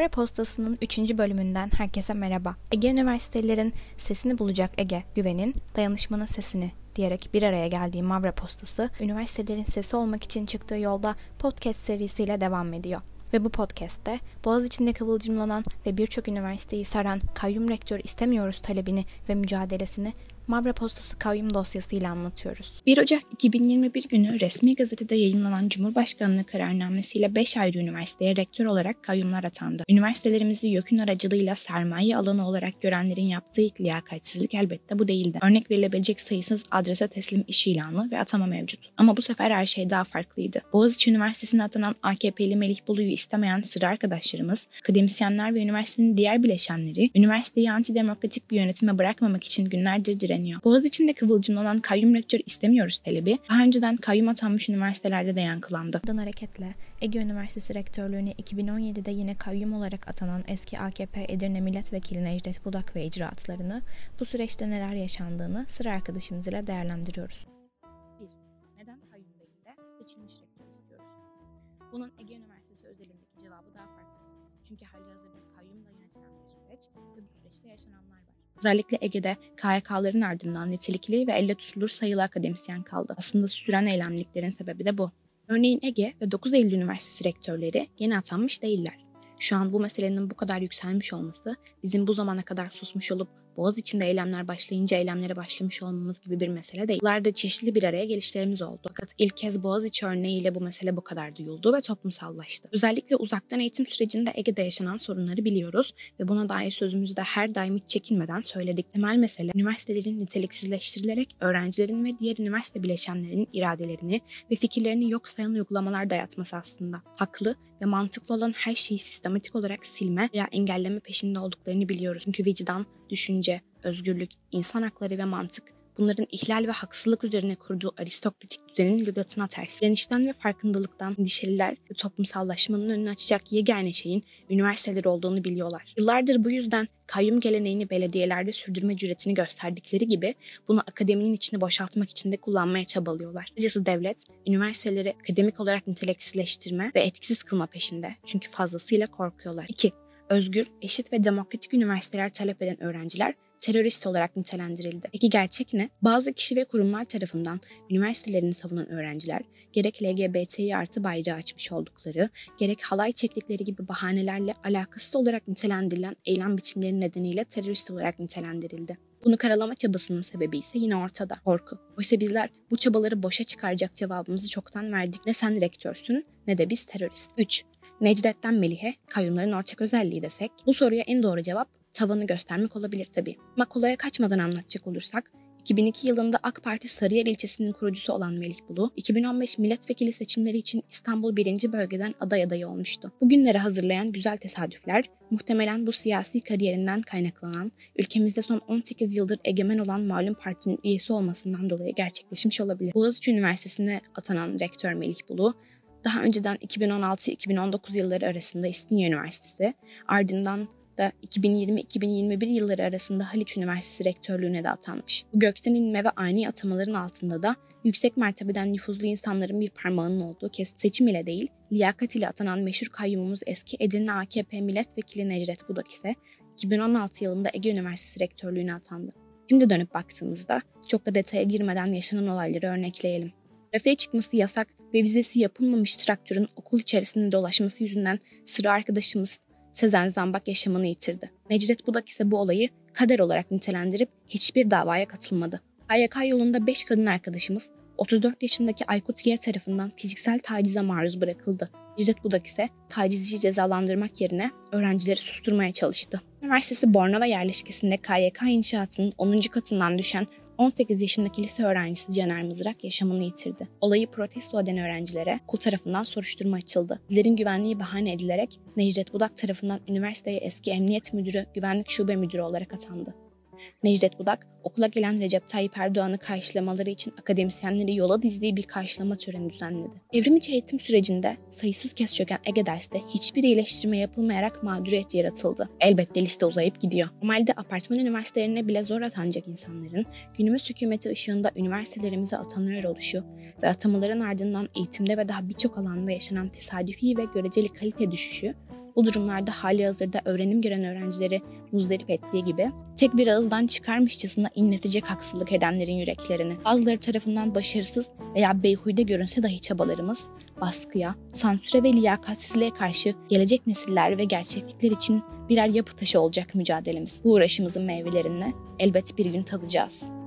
Mavra Postası'nın 3. bölümünden herkese merhaba. Ege Üniversitelerin Sesini Bulacak Ege, Güven'in Dayanışmanın Sesini diyerek bir araya geldiği Mavra Postası, üniversitelerin sesi olmak için çıktığı yolda podcast serisiyle devam ediyor. Ve bu podcast'te Boğaziçi'nde kıvılcımlanan ve birçok üniversiteyi saran kayyum rektör istemiyoruz talebini ve mücadelesini Mavra Postası kayyum dosyasıyla anlatıyoruz. 1 Ocak 2021 günü resmi gazetede yayınlanan Cumhurbaşkanlığı kararnamesiyle 5 ayrı üniversiteye rektör olarak kayyumlar atandı. Üniversitelerimizi YÖK'ün aracılığıyla sermaye alanı olarak görenlerin yaptığı ilk liyakatsizlik elbette bu değildi. Örnek verilebilecek sayısız adrese teslim iş ilanı ve atama mevcut. Ama bu sefer her şey daha farklıydı. Boğaziçi Üniversitesi'ne atanan AKP'li Melih Bulu'yu istemeyen sıra arkadaşlarımız, akademisyenler ve üniversitenin diğer bileşenleri, üniversiteyi antidemokratik bir yönetime bırakmamak için günlerdir direniyor. Boğaziçi'nde kıvılcımlanan kayyum rektör istemiyoruz talebi daha önceden kayyum atanmış üniversitelerde de yankılandı. Bundan hareketle Ege Üniversitesi Rektörlüğüne 2017'de yine kayyum olarak atanan eski AKP Edirne Milletvekili Necdet Budak ve icraatlarını bu süreçte neler yaşandığını sıra arkadaşımız ile değerlendiriyoruz. 1. Neden kayyum değil de seçilmiş rektör istiyoruz? Bunun Ege Üniversitesi özelindeki cevabı daha farklı. Çünkü hali süreç ve bu süreçte yaşananlar var. Özellikle Ege'de KYK'ların ardından nitelikli ve elle tutulur sayılı akademisyen kaldı. Aslında süren eylemliliklerin sebebi de bu. Örneğin Ege ve 9 Eylül Üniversitesi rektörleri yeni atanmış değiller. Şu an bu meselenin bu kadar yükselmiş olması bizim bu zamana kadar susmuş olup Boğaz içinde eylemler başlayınca eylemlere başlamış olmamız gibi bir mesele değil. Yıllarda çeşitli bir araya gelişlerimiz oldu. Fakat ilk kez Boğaziçi örneğiyle bu mesele bu kadar duyuldu ve toplumsallaştı. Özellikle uzaktan eğitim sürecinde Ege'de yaşanan sorunları biliyoruz ve buna dair sözümüzü de her daim hiç çekinmeden söyledik. Temel mesele üniversitelerin niteliksizleştirilerek öğrencilerin ve diğer üniversite bileşenlerinin iradelerini ve fikirlerini yok sayan uygulamalar dayatması aslında. Haklı ve mantıklı olan her şeyi sistematik olarak silme veya engelleme peşinde olduklarını biliyoruz. Çünkü vicdan, düşünce, özgürlük, insan hakları ve mantık bunların ihlal ve haksızlık üzerine kurduğu aristokratik düzenin lügatına ters. Direnişten ve farkındalıktan endişeliler ve toplumsallaşmanın önünü açacak yegane şeyin üniversiteler olduğunu biliyorlar. Yıllardır bu yüzden kayyum geleneğini belediyelerde sürdürme cüretini gösterdikleri gibi bunu akademinin içini boşaltmak için de kullanmaya çabalıyorlar. Kısacası devlet, üniversiteleri akademik olarak niteliksizleştirme ve etkisiz kılma peşinde. Çünkü fazlasıyla korkuyorlar. 2 özgür, eşit ve demokratik üniversiteler talep eden öğrenciler terörist olarak nitelendirildi. Peki gerçek ne? Bazı kişi ve kurumlar tarafından üniversitelerini savunan öğrenciler gerek LGBTİ artı bayrağı açmış oldukları, gerek halay çektikleri gibi bahanelerle alakasız olarak nitelendirilen eylem biçimleri nedeniyle terörist olarak nitelendirildi. Bunu karalama çabasının sebebi ise yine ortada. Korku. Oysa bizler bu çabaları boşa çıkaracak cevabımızı çoktan verdik. Ne sen rektörsün ne de biz terörist. 3. Necdet'ten Melih'e kayyumların ortak özelliği desek bu soruya en doğru cevap tavanı göstermek olabilir tabii. Makolaya kaçmadan anlatacak olursak 2002 yılında AK Parti Sarıyer ilçesinin kurucusu olan Melih Bulu, 2015 milletvekili seçimleri için İstanbul 1. bölgeden aday adayı olmuştu. Bugünleri hazırlayan güzel tesadüfler, muhtemelen bu siyasi kariyerinden kaynaklanan, ülkemizde son 18 yıldır egemen olan malum partinin üyesi olmasından dolayı gerçekleşmiş olabilir. Boğaziçi Üniversitesi'ne atanan rektör Melih Bulu, daha önceden 2016-2019 yılları arasında İstinye Üniversitesi, ardından da 2020-2021 yılları arasında Haliç Üniversitesi rektörlüğüne de atanmış. Bu gökten inme ve ani atamaların altında da yüksek mertebeden nüfuzlu insanların bir parmağının olduğu kez seçim ile değil, liyakat ile atanan meşhur kayyumumuz eski Edirne AKP milletvekili Necdet Budak ise 2016 yılında Ege Üniversitesi rektörlüğüne atandı. Şimdi dönüp baktığımızda çok da detaya girmeden yaşanan olayları örnekleyelim. Trafiğe çıkması yasak ve vizesi yapılmamış traktörün okul içerisinde dolaşması yüzünden sıra arkadaşımız Sezen Zambak yaşamını yitirdi. Necdet Budak ise bu olayı kader olarak nitelendirip hiçbir davaya katılmadı. AYK yolunda 5 kadın arkadaşımız 34 yaşındaki Aykut G tarafından fiziksel tacize maruz bırakıldı. Necdet Budak ise tacizci cezalandırmak yerine öğrencileri susturmaya çalıştı. Üniversitesi Bornova yerleşkesinde KYK inşaatının 10. katından düşen 18 yaşındaki lise öğrencisi Caner Mızrak yaşamını yitirdi. Olayı protesto eden öğrencilere okul tarafından soruşturma açıldı. Bizlerin güvenliği bahane edilerek Necdet Budak tarafından üniversiteye eski emniyet müdürü, güvenlik şube müdürü olarak atandı. Necdet Budak, okula gelen Recep Tayyip Erdoğan'ı karşılamaları için akademisyenleri yola dizdiği bir karşılama töreni düzenledi. Evrim içi eğitim sürecinde sayısız kez çöken Ege derste hiçbir iyileştirme yapılmayarak mağduriyet yaratıldı. Elbette liste uzayıp gidiyor. Normalde apartman üniversitelerine bile zor atanacak insanların günümüz hükümeti ışığında üniversitelerimize atanıyor oluşu ve atamaların ardından eğitimde ve daha birçok alanda yaşanan tesadüfi ve göreceli kalite düşüşü bu durumlarda hali hazırda öğrenim gören öğrencileri muzdarip ettiği gibi tek bir ağızdan çıkarmışçasına inletecek haksızlık edenlerin yüreklerini. Bazıları tarafından başarısız veya beyhude görünse dahi çabalarımız baskıya, sansüre ve liyakatsizliğe karşı gelecek nesiller ve gerçeklikler için birer yapı taşı olacak mücadelemiz. Bu uğraşımızın meyvelerini elbet bir gün tadacağız.